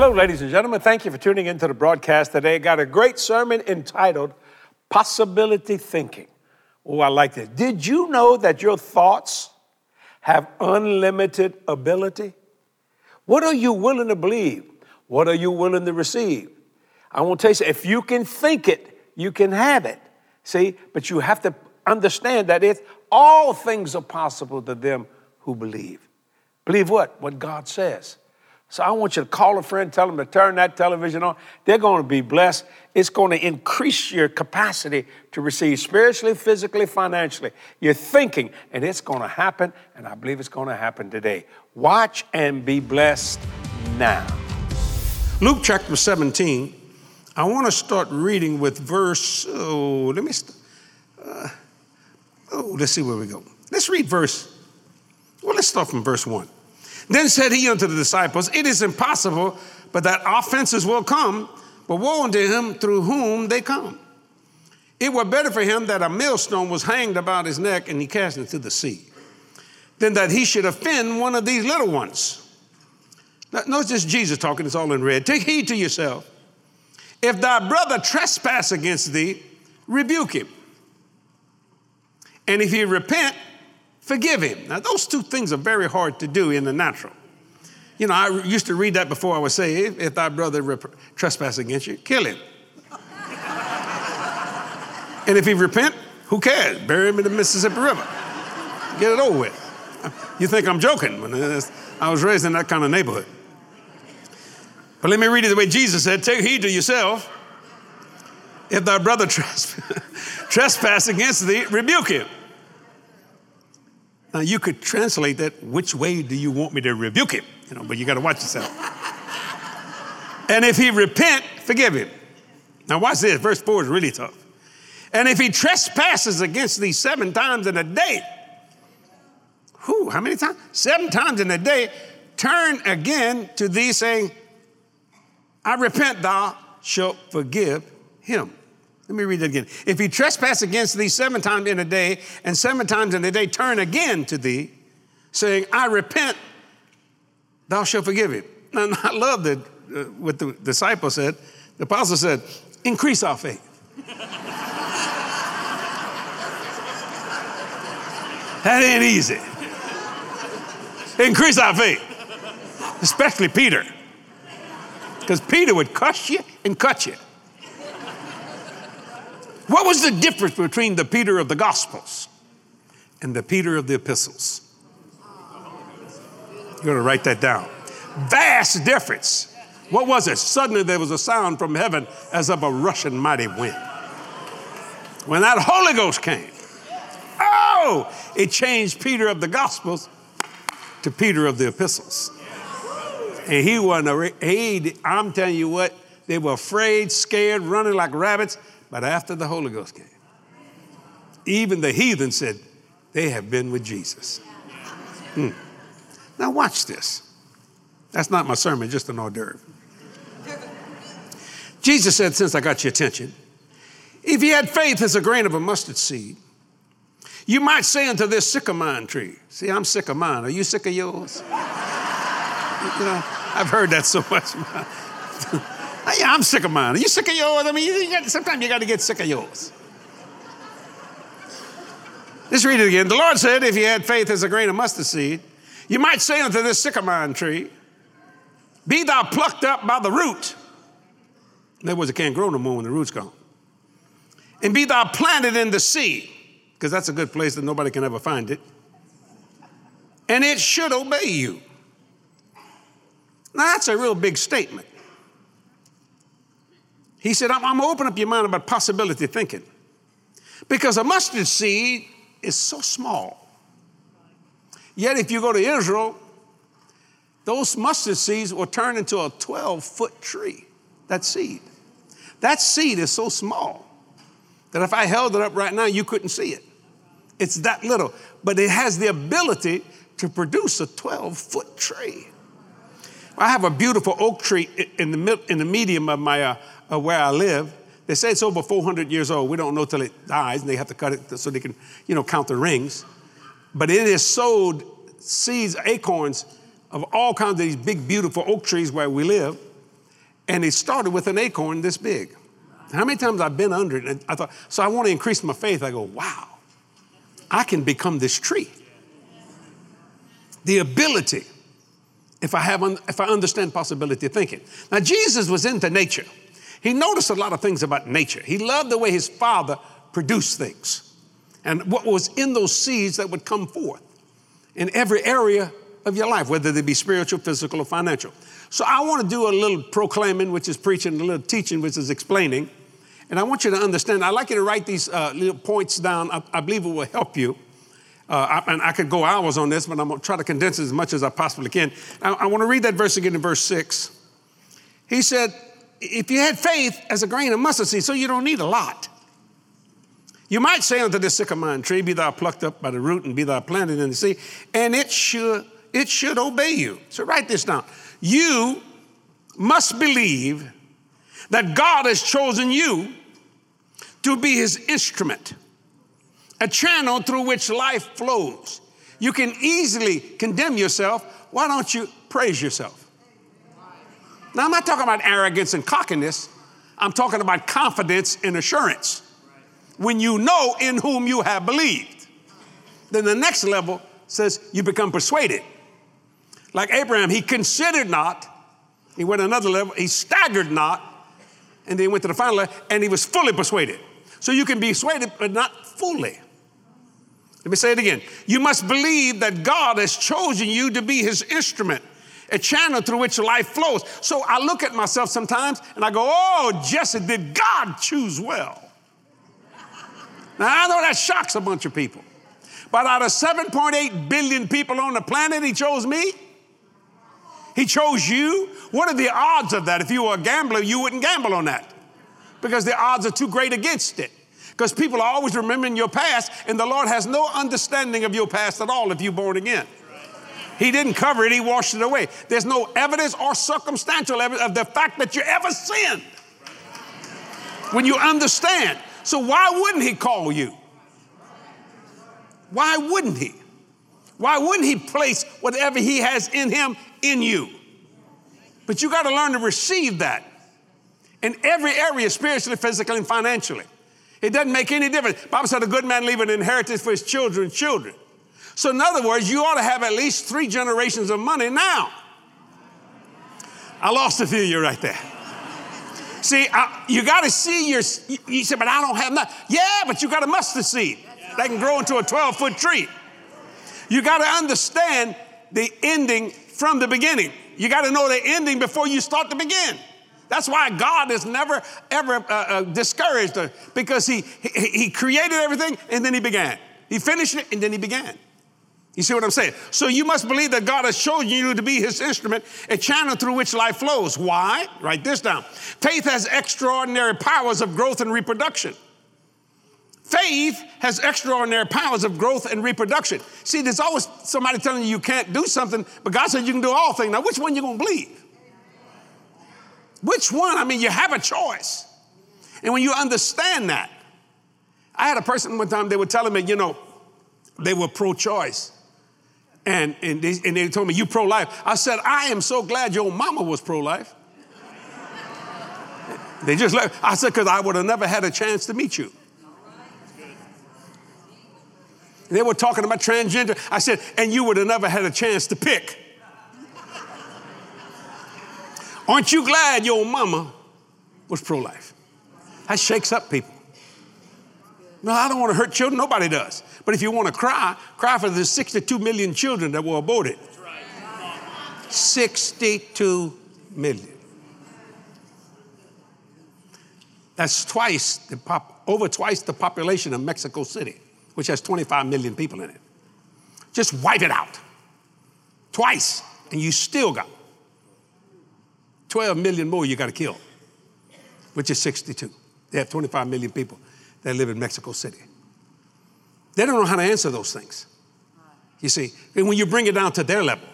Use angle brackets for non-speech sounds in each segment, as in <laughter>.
Hello, ladies and gentlemen. Thank you for tuning into the broadcast today. I Got a great sermon entitled Possibility Thinking. Oh, I like this. Did you know that your thoughts have unlimited ability? What are you willing to believe? What are you willing to receive? I want to tell you, if you can think it, you can have it. See, but you have to understand that it's all things are possible to them who believe. Believe what? What God says. So I want you to call a friend, tell them to turn that television on. They're going to be blessed. It's going to increase your capacity to receive spiritually, physically, financially. You're thinking, and it's going to happen, and I believe it's going to happen today. Watch and be blessed now. Luke chapter 17. I want to start reading with verse, oh, let me, uh, oh, let's see where we go. Let's read verse, well, let's start from verse 1. Then said he unto the disciples, It is impossible, but that offenses will come, but woe unto him through whom they come. It were better for him that a millstone was hanged about his neck and he cast into the sea, than that he should offend one of these little ones. Now, notice this Jesus talking, it's all in red. Take heed to yourself. If thy brother trespass against thee, rebuke him. And if he repent, forgive him. Now, those two things are very hard to do in the natural. You know, I used to read that before I was saved. If thy brother rep- trespass against you, kill him. and if he repent, who cares? Bury him in the Mississippi River. Get it over with. You think I'm joking? I was raised in that kind of neighborhood. But let me read it the way Jesus said Take heed to yourself. If thy brother <laughs> trespass against thee, rebuke him. Now you could translate that, which way do you want me to rebuke him? You know, but you got to watch yourself. <laughs> and if he repent, forgive him. Now watch this, verse 4 is really tough. And if he trespasses against thee seven times in a day, who? How many times? Seven times in a day, turn again to thee, saying, I repent, thou shalt forgive him. Let me read it again. If he trespass against thee seven times in a day, and seven times in a day turn again to thee, saying, I repent, thou shalt forgive him. Now, <laughs> I love that uh, what the disciple said. The apostle said, increase our faith. <laughs> that ain't easy. Increase our faith, especially Peter. Because Peter would cuss you and cut you. What was the difference between the Peter of the Gospels and the Peter of the epistles? You're going to write that down. Vast difference. What was it? Suddenly there was a sound from heaven as of a rushing mighty wind. When that Holy Ghost came, oh, it changed Peter of the Gospels to Peter of the epistles. And he wasn't, he, I'm telling you what, they were afraid, scared, running like rabbits. But after the Holy Ghost came, even the heathen said, they have been with Jesus. Hmm. Now, watch this. That's not my sermon, just an hors d'oeuvre. Jesus said, Since I got your attention, if you had faith as a grain of a mustard seed, you might say unto this sycamore tree, See, I'm sick of mine. Are you sick of yours? you know, I've heard that so much. <laughs> Yeah, I'm sick of mine. Are you sick of yours? I mean, you got, sometimes you got to get sick of yours. Let's read it again. The Lord said, If you had faith as a grain of mustard seed, you might say unto this sycamore tree, Be thou plucked up by the root. In other words, it can't grow no more when the root's gone. And be thou planted in the sea, because that's a good place that nobody can ever find it. And it should obey you. Now, that's a real big statement. He said, I'm, I'm going to open up your mind about possibility thinking. Because a mustard seed is so small. Yet, if you go to Israel, those mustard seeds will turn into a 12 foot tree. That seed. That seed is so small that if I held it up right now, you couldn't see it. It's that little, but it has the ability to produce a 12 foot tree. I have a beautiful oak tree in the, in the medium of my, uh, of where I live. They say it's over 400 years old. We don't know till it dies, and they have to cut it so they can, you know, count the rings. But it has sowed seeds, acorns of all kinds of these big, beautiful oak trees where we live. And it started with an acorn this big. How many times I've been under it and I thought, so I want to increase my faith. I go, wow, I can become this tree. The ability, if I have, if I understand possibility thinking. Now Jesus was into nature. He noticed a lot of things about nature. He loved the way his father produced things and what was in those seeds that would come forth in every area of your life, whether they be spiritual, physical, or financial. So I want to do a little proclaiming, which is preaching, a little teaching, which is explaining. And I want you to understand, I'd like you to write these uh, little points down. I, I, believe it will help you. Uh, I, and I could go hours on this, but I'm going to try to condense as much as I possibly can. I, I want to read that verse again in verse 6. He said, If you had faith as a grain of mustard seed, so you don't need a lot. You might say unto this sycamore tree, Be thou plucked up by the root and be thou planted in the sea, and it should, it should obey you. So write this down. You must believe that God has chosen you to be his instrument, a channel through which life flows. You can easily condemn yourself. Why don't you praise yourself? Now, I'm not talking about arrogance and cockiness, I'm talking about confidence and assurance. When you know in whom you have believed, then the next level says you become persuaded. Like Abraham, he considered not, he went another level, he staggered not, and then he went to the final level, and he was fully persuaded. So you can be persuaded, but not fully. Let me say it again. You must believe that God has chosen you to be his instrument, a channel through which life flows. So I look at myself sometimes and I go, Oh, Jesse, did God choose well? Now I know that shocks a bunch of people. But out of 7.8 billion people on the planet, he chose me. He chose you. What are the odds of that? If you were a gambler, you wouldn't gamble on that because the odds are too great against it. Because people are always remembering your past, and the Lord has no understanding of your past at all if you're born again. He didn't cover it, He washed it away. There's no evidence or circumstantial evidence of the fact that you ever sinned. When you understand. So, why wouldn't He call you? Why wouldn't He? Why wouldn't He place whatever He has in Him in you? But you got to learn to receive that in every area, spiritually, physically, and financially. It doesn't make any difference. Bible said a good man leave an inheritance for his children's children. So, in other words, you ought to have at least three generations of money now. I lost a few of you right there. See, I, you got to see your, you, you say, but I don't have enough. Yeah, but you got a mustard seed that can grow into a 12 foot tree. You got to understand the ending from the beginning. You got to know the ending before you start to begin. That's why God is never, ever uh, uh, discouraged because he, he, he created everything and then he began. He finished it and then he began. You see what I'm saying? So you must believe that God has chosen you to be his instrument, a channel through which life flows. Why? Write this down. Faith has extraordinary powers of growth and reproduction. Faith has extraordinary powers of growth and reproduction. See, there's always somebody telling you you can't do something, but God said you can do all things. Now, which one you gonna believe? Which one? I mean, you have a choice. And when you understand that, I had a person one time, they were telling me, you know, they were pro choice. And, and, they, and they told me, You pro life. I said, I am so glad your mama was pro life. they just left. I said, Because I would have never had a chance to meet you. They were talking about transgender. I said, And you would have never had a chance to pick. Aren't you glad your mama was pro life? That shakes up people. No, I don't want to hurt children. Nobody does. But if you want to cry, cry for the 62 million children that were aborted. 62 million. That's twice the pop, over twice the population of Mexico City, which has 25 million people in it. Just wipe it out. Twice, and you still got 12 million more you got to kill, which is 62. They have 25 million people that live in Mexico City. They don't know how to answer those things. You see, and when you bring it down to their level,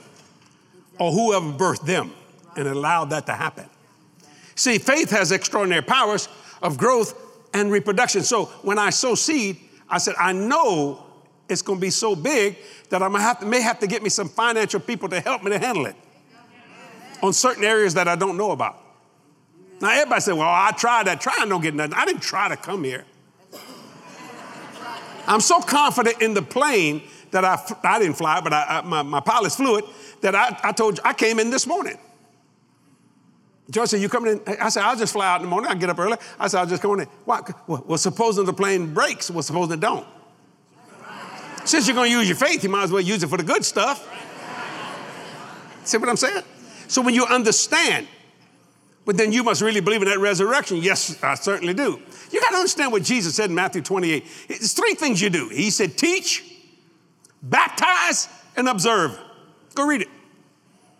or whoever birthed them and allowed that to happen. See, faith has extraordinary powers of growth and reproduction. So when I sow seed, I said, I know it's going to be so big that I to, may have to get me some financial people to help me to handle it on certain areas that I don't know about. Now, everybody said, well, I tried that. Trying don't get nothing. I didn't try to come here. I'm so confident in the plane that I, I didn't fly, but I, I, my, my pilot's it. that I, I told you, I came in this morning. George said, You coming in? I said, I'll just fly out in the morning. I get up early. I said, I'll just go in. Why? Well, supposing the plane breaks, well, supposing it don't. Since you're going to use your faith, you might as well use it for the good stuff. See what I'm saying? So when you understand, but then you must really believe in that resurrection. Yes, I certainly do. You got to understand what Jesus said in Matthew 28. It's three things you do. He said, teach, baptize, and observe. Go read it.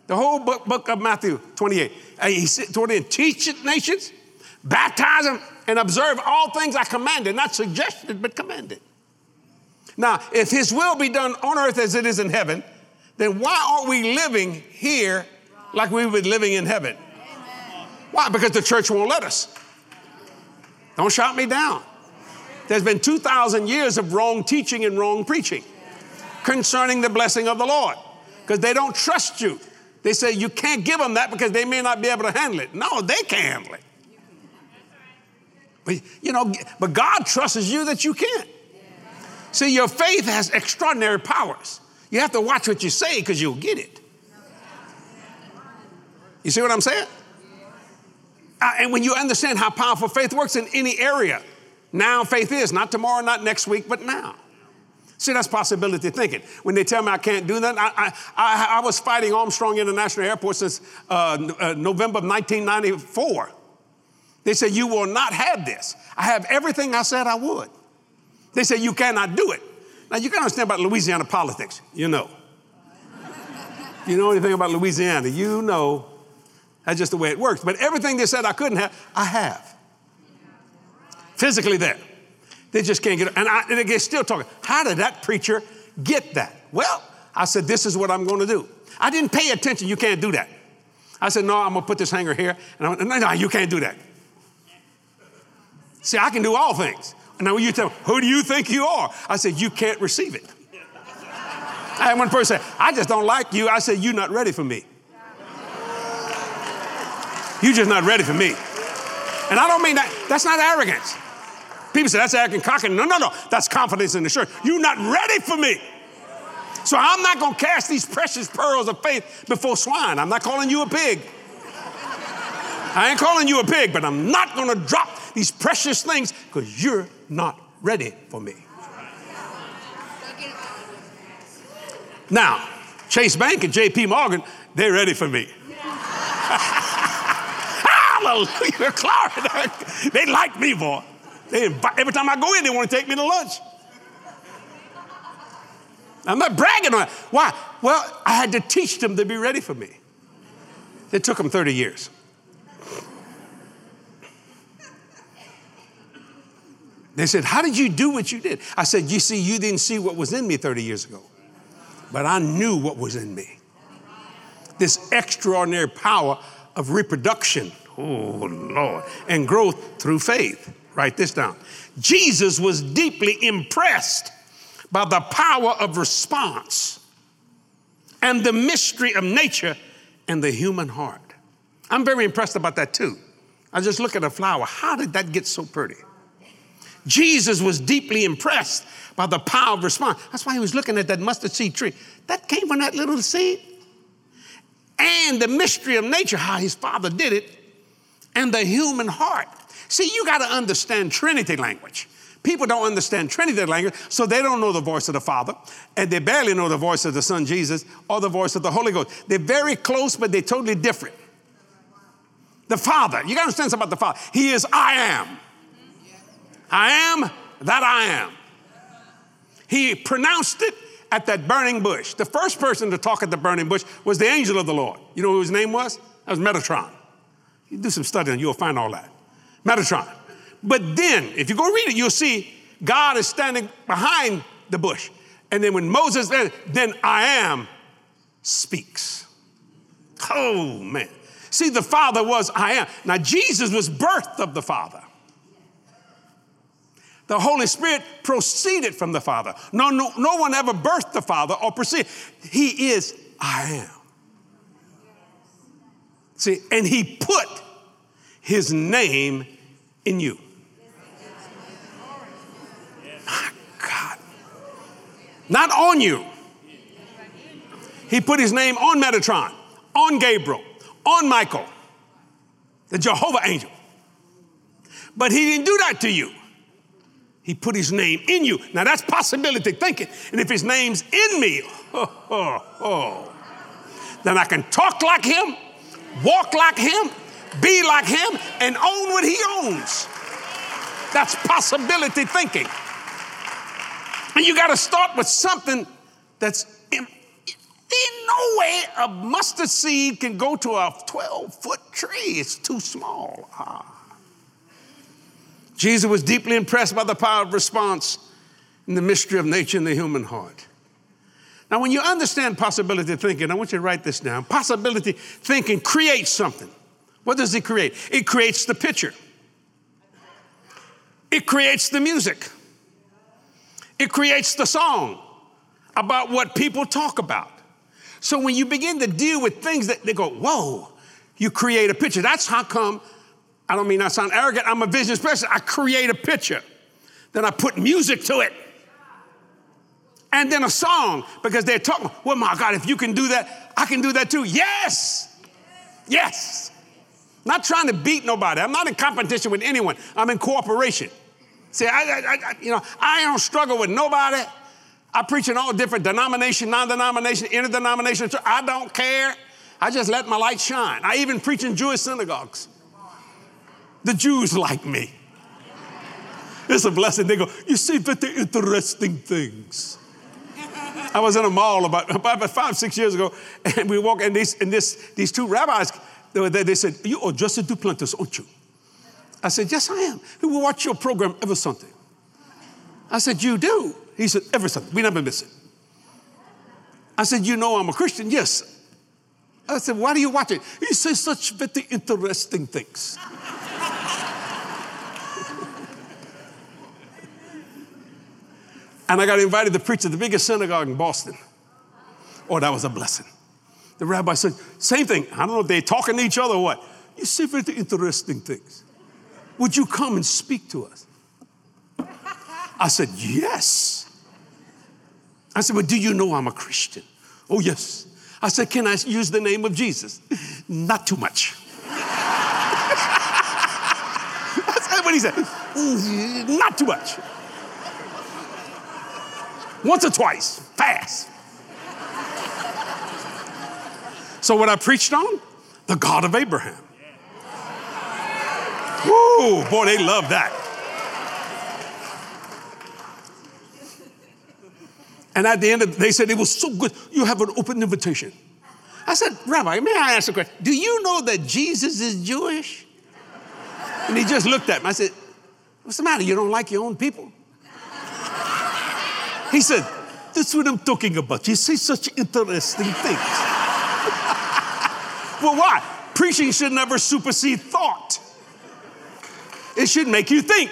The whole book, book of Matthew 28. Uh, he said, 28, teach nations, baptize them, and observe all things I commanded, not suggested, but commanded. Now, if his will be done on earth as it is in heaven, then why aren't we living here like we were living in heaven? Why? Because the church won't let us. Don't shout me down. There's been 2,000 years of wrong teaching and wrong preaching concerning the blessing of the Lord because they don't trust you. They say you can't give them that because they may not be able to handle it. No, they can handle it. But, you know, but God trusts you that you can. See, your faith has extraordinary powers. You have to watch what you say because you'll get it. You see what I'm saying? Uh, and when you understand how powerful faith works in any area, now faith is, not tomorrow, not next week, but now. See, that's possibility thinking. When they tell me I can't do that, I, I, I, was fighting Armstrong International Airport since uh, uh, November of 1994. They said, You will not have this. I have everything I said I would. They said, You cannot do it. Now, you can understand about Louisiana politics. You know. you know anything about Louisiana, you know that's just the way it works. But everything they said I couldn't have, I have. Physically there. They just can't get it. And, I, and they're still talking. How did that preacher get that? Well, I said, this is what I'm going to do. I didn't pay attention. You can't do that. I said, no, I'm going to put this hangar here. And I'm, no, no, you can't do that. See, I can do all things. And now you tell me, who do you think you are? I said, you can't receive it. <laughs> I had one person say, I just don't like you. I said, you're not ready for me. You're just not ready for me. And I don't mean that, that's not arrogance. People say that's arrogant, cocky. No, no, no. That's confidence in the church. You're not ready for me. So I'm not going to cast these precious pearls of faith before swine. I'm not calling you a pig. I ain't calling you a pig, but I'm not going to drop these precious things because you're not ready for me. Now, Chase Bank and JP Morgan, they're ready for me. <laughs> Hallelujah. <laughs> They like me, boy. They invite, every time I go in, they want to take me to lunch. I'm not bragging on it. Why? Well, I had to teach them to be ready for me. It took them 30 years. They said, How did you do what you did? I said, You see, you didn't see what was in me 30 years ago, but I knew what was in me. This extraordinary power of reproduction, oh Lord, and growth through faith. Write this down. Jesus was deeply impressed by the power of response and the mystery of nature and the human heart. I'm very impressed about that too. I just look at a flower. How did that get so pretty? Jesus was deeply impressed by the power of response. That's why he was looking at that mustard seed tree. That came from that little seed. And the mystery of nature, how his father did it, and the human heart. See, you got to understand Trinity language. People don't understand Trinity language, so they don't know the voice of the Father, and they barely know the voice of the Son Jesus or the voice of the Holy Ghost. They're very close, but they're totally different. The Father, you got to understand something about the Father. He is I am. I am that I am. He pronounced it at that burning bush. The first person to talk at the burning bush was the angel of the Lord. You know who his name was? That was Metatron. You do some studying, you'll find all that. Metatron. But then, if you go read it, you'll see God is standing behind the bush. And then when Moses, then, then I am speaks. Oh, man. See, the Father was I am. Now, Jesus was birth of the Father. The Holy Spirit proceeded from the Father. No, no, no one ever birthed the Father or proceeded. He is I am. See, and He put his name in you. My God. Not on you. He put his name on Metatron, on Gabriel, on Michael, the Jehovah angel. But he didn't do that to you. He put his name in you. Now that's possibility thinking. And if his name's in me, oh, oh, oh, then I can talk like him, walk like him, be like him, and own what he owns. That's possibility thinking. And you got to start with something that's in, in no way a mustard seed can go to a 12 foot tree. It's too small. Ah. Jesus was deeply impressed by the power of response in the mystery of nature and the human heart. Now, when you understand possibility thinking, I want you to write this down. Possibility thinking creates something. What does it create? It creates the picture, it creates the music, it creates the song about what people talk about. So when you begin to deal with things that they go, whoa, you create a picture. That's how come I don't mean I sound arrogant. I'm a vision person. I create a picture. Then I put music to it. And then a song because they're talking, well, my God, if you can do that, I can do that too. Yes. Yes. Not trying to beat nobody. I'm not in competition with anyone. I'm in cooperation. See, I, I, I you know, I don't struggle with nobody. I preach in all different denomination, non-denomination, interdenomination. I don't care. I just let my light shine. I even preach in Jewish synagogues. The Jews like me. It's a blessing. They go, you see very interesting things. I was in a mall about, about five, six years ago, and we walk, and, these, and this, these two rabbis, they, they, they said, You are Jesse Duplantis, aren't you? I said, Yes, I am. We watch your program every Sunday. I said, You do? He said, Every Sunday. We never miss it. I said, You know I'm a Christian? Yes. I said, Why do you watch it? He says such very interesting things. And I got invited to preach at the biggest synagogue in Boston. Oh, that was a blessing. The rabbi said, same thing. I don't know if they're talking to each other or what. You see very interesting things. Would you come and speak to us? I said, yes. I said, but do you know I'm a Christian? Oh, yes. I said, can I use the name of Jesus? Not too much. <laughs> That's what he said. Not too much. Once or twice, fast. So, what I preached on? The God of Abraham. Woo, boy, they love that. And at the end, of, they said, It was so good. You have an open invitation. I said, Rabbi, may I ask a question? Do you know that Jesus is Jewish? And he just looked at me. I said, What's the matter? You don't like your own people? He said, That's what I'm talking about. You say such interesting things. <laughs> well, why? Preaching should never supersede thought, it should make you think.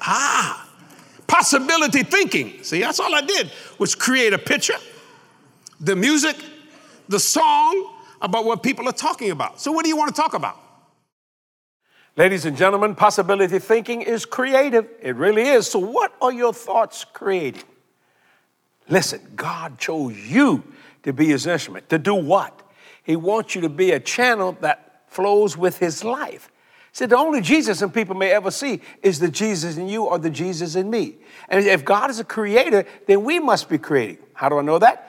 Ah, possibility thinking. See, that's all I did was create a picture, the music, the song about what people are talking about. So, what do you want to talk about? Ladies and gentlemen, possibility thinking is creative. It really is. So, what are your thoughts creating? Listen, God chose you to be his instrument. To do what? He wants you to be a channel that flows with his life. See, the only Jesus and people may ever see is the Jesus in you or the Jesus in me. And if God is a creator, then we must be creating. How do I know that?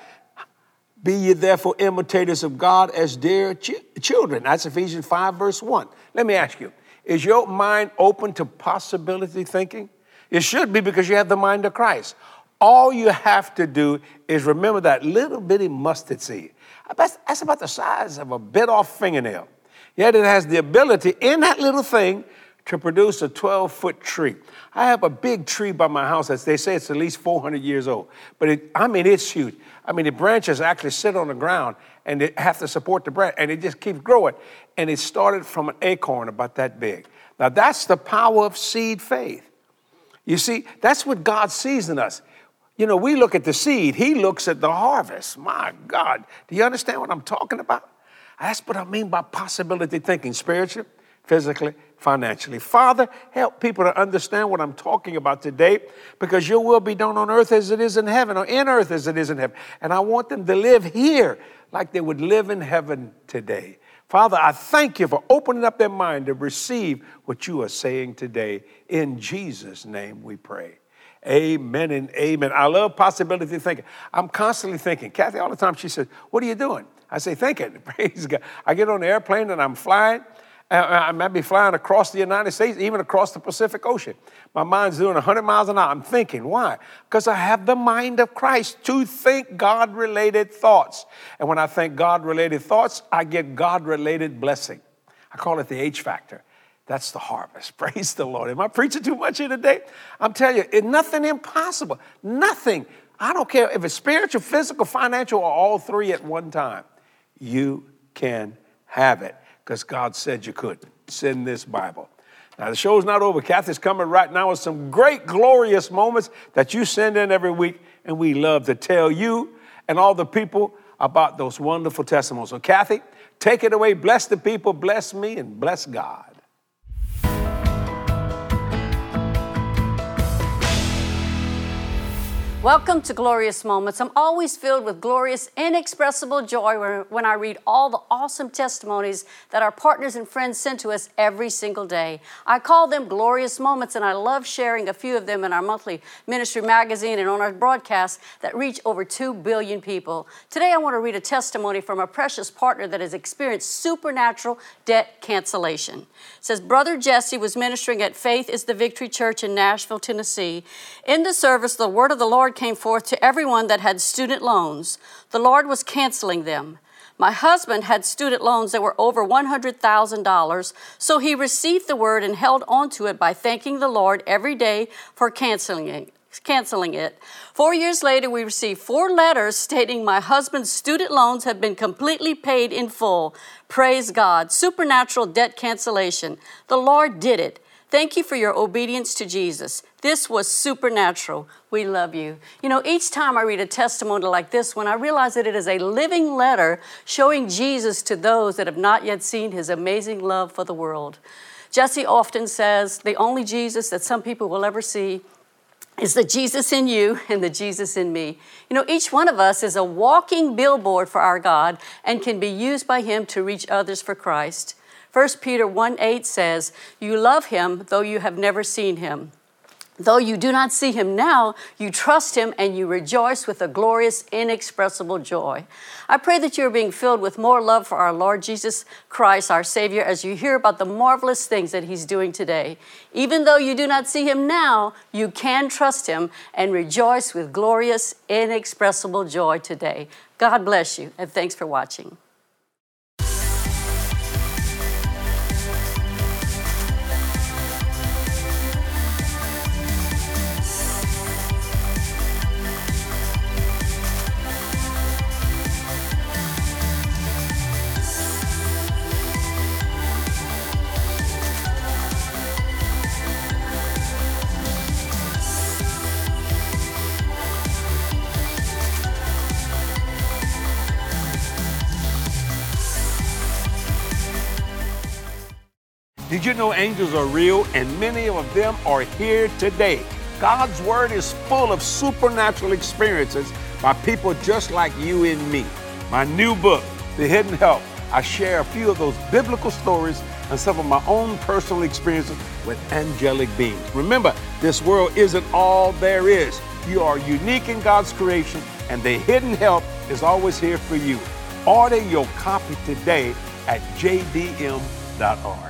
Be ye therefore imitators of God as dear ch- children. That's Ephesians 5, verse 1. Let me ask you is your mind open to possibility thinking? It should be because you have the mind of Christ. All you have to do is remember that little bitty mustard seed. That's about the size of a bit off fingernail. Yet it has the ability in that little thing to produce a 12 foot tree. I have a big tree by my house that they say it's at least 400 years old. But it, I mean, it's huge. I mean, the branches actually sit on the ground and they have to support the branch, and it just keeps growing. And it started from an acorn about that big. Now, that's the power of seed faith. You see, that's what God sees in us. You know, we look at the seed, He looks at the harvest. My God, do you understand what I'm talking about? That's what I mean by possibility thinking spiritually, physically, financially. Father, help people to understand what I'm talking about today because your will be done on earth as it is in heaven, or in earth as it is in heaven. And I want them to live here like they would live in heaven today. Father, I thank you for opening up their mind to receive what you are saying today. In Jesus' name we pray. Amen and amen. I love possibility thinking. I'm constantly thinking. Kathy, all the time, she says, What are you doing? I say, Thinking. <laughs> Praise God. I get on the airplane and I'm flying. I might be flying across the United States, even across the Pacific Ocean. My mind's doing 100 miles an hour. I'm thinking. Why? Because I have the mind of Christ to think God related thoughts. And when I think God related thoughts, I get God related blessing. I call it the H factor. That's the harvest. <laughs> Praise the Lord. Am I preaching too much here today? I'm telling you, it's nothing impossible. Nothing. I don't care if it's spiritual, physical, financial, or all three at one time. You can have it because God said you could. Send this Bible. Now, the show's not over. Kathy's coming right now with some great, glorious moments that you send in every week, and we love to tell you and all the people about those wonderful testimonies. So, Kathy, take it away. Bless the people, bless me, and bless God. Welcome to Glorious Moments. I'm always filled with glorious, inexpressible joy when I read all the awesome testimonies that our partners and friends send to us every single day. I call them glorious moments, and I love sharing a few of them in our monthly ministry magazine and on our broadcasts that reach over 2 billion people. Today, I want to read a testimony from a precious partner that has experienced supernatural debt cancellation. It says, Brother Jesse was ministering at Faith is the Victory Church in Nashville, Tennessee. In the service, the word of the Lord Came forth to everyone that had student loans. The Lord was canceling them. My husband had student loans that were over $100,000, so he received the word and held on to it by thanking the Lord every day for canceling it. Canceling it. Four years later, we received four letters <laughs> stating my husband's student loans have been completely paid in full. Praise God. Supernatural debt cancellation. The Lord did it. Thank you for your obedience to Jesus. This was supernatural. We love you. You know, each time I read a testimony like this one, I realize that it is a living letter showing Jesus to those that have not yet seen his amazing love for the world. Jesse often says the only Jesus that some people will ever see is the Jesus in you and the Jesus in me. You know, each one of us is a walking billboard for our God and can be used by him to reach others for Christ. 1 Peter 1 8 says, You love him though you have never seen him. Though you do not see him now, you trust him and you rejoice with a glorious, inexpressible joy. I pray that you're being filled with more love for our Lord Jesus Christ, our Savior, as you hear about the marvelous things that he's doing today. Even though you do not see him now, you can trust him and rejoice with glorious, inexpressible joy today. God bless you, and thanks for watching. Know angels are real and many of them are here today? God's Word is full of supernatural experiences by people just like you and me. My new book, The Hidden Help, I share a few of those biblical stories and some of my own personal experiences with angelic beings. Remember, this world isn't all there is. You are unique in God's creation, and the hidden help is always here for you. Order your copy today at jdm.org.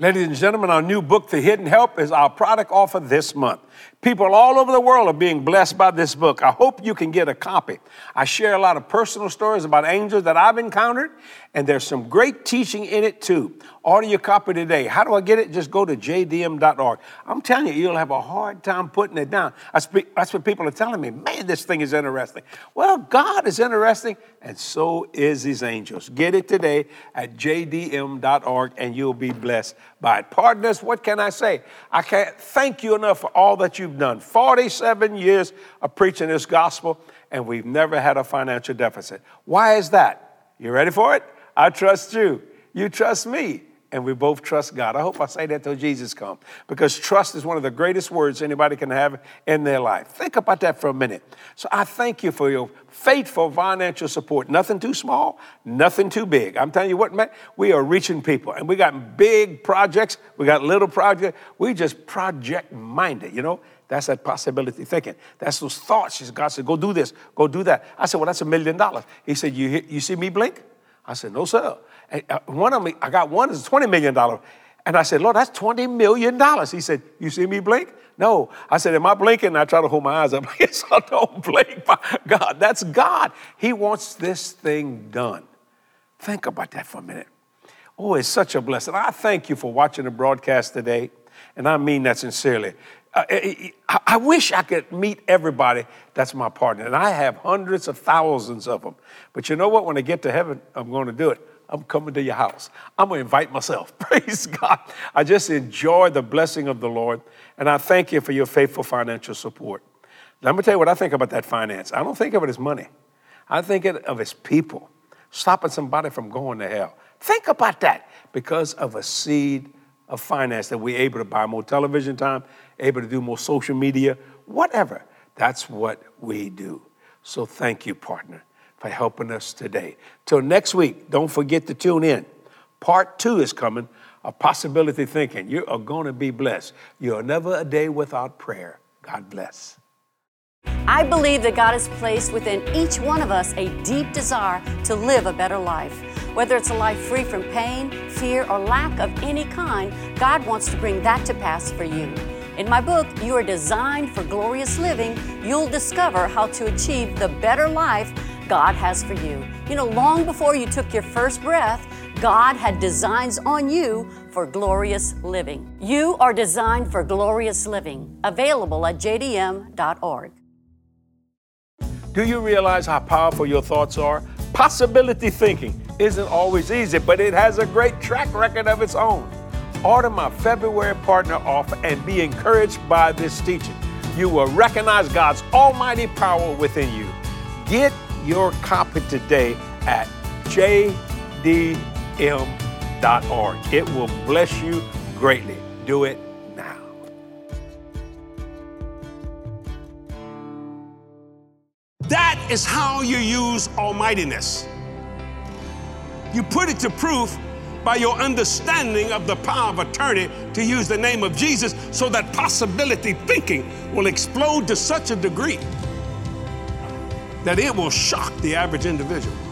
Ladies and gentlemen, our new book, The Hidden Help, is our product offer this month. People all over the world are being blessed by this book. I hope you can get a copy. I share a lot of personal stories about angels that I've encountered, and there's some great teaching in it too. Order your copy today. How do I get it? Just go to jdm.org. I'm telling you, you'll have a hard time putting it down. That's what people are telling me. Man, this thing is interesting. Well, God is interesting, and so is His angels. Get it today at jdm.org, and you'll be blessed by it. Partners, what can I say? I can't thank you enough for all that you've done. 47 years of preaching this gospel, and we've never had a financial deficit. Why is that? You ready for it? I trust you. You trust me. And we both trust God. I hope I say that till Jesus comes. Because trust is one of the greatest words anybody can have in their life. Think about that for a minute. So I thank you for your faithful financial support. Nothing too small, nothing too big. I'm telling you what, man, we are reaching people. And we got big projects, we got little projects. We just project minded, you know? That's that possibility thinking. That's those thoughts. God said, go do this, go do that. I said, well, that's a million dollars. He said, you, you see me blink? I said, no, sir. And uh, one of me, I got one is $20 million. And I said, Lord, that's $20 million. He said, You see me blink? No. I said, Am I blinking? And I try to hold my eyes up. <laughs> Yes, I don't blink. God, that's God. He wants this thing done. Think about that for a minute. Oh, it's such a blessing. I thank you for watching the broadcast today. And I mean that sincerely. Uh, eh, eh, eh, I wish I could meet everybody that's my partner. And I have hundreds of thousands of them. But you know what? When I get to heaven, I'm going to do it. I'm coming to your house. I'm going to invite myself. <laughs> Praise God. I just enjoy the blessing of the Lord. And I thank you for your faithful financial support. Let me tell you what I think about that finance. I don't think of it as money, I think of it as people stopping somebody from going to hell. Think about that because of a seed of finance that we're able to buy more television time, able to do more social media, whatever. That's what we do. So thank you, partner, for helping us today. Till next week, don't forget to tune in. Part two is coming a possibility thinking. You are going to be blessed. You're never a day without prayer. God bless. I believe that God has placed within each one of us a deep desire to live a better life. Whether it's a life free from pain, fear, or lack of any kind, God wants to bring that to pass for you. In my book, You Are Designed for Glorious Living, you'll discover how to achieve the better life God has for you. You know, long before you took your first breath, God had designs on you for glorious living. You are designed for glorious living. Available at jdm.org. Do you realize how powerful your thoughts are? Possibility thinking isn't always easy, but it has a great track record of its own. Order my February partner offer and be encouraged by this teaching. You will recognize God's almighty power within you. Get your copy today at jdm.org. It will bless you greatly. Do it now. That is how you use almightiness. You put it to proof by your understanding of the power of attorney to use the name of Jesus so that possibility thinking will explode to such a degree that it will shock the average individual.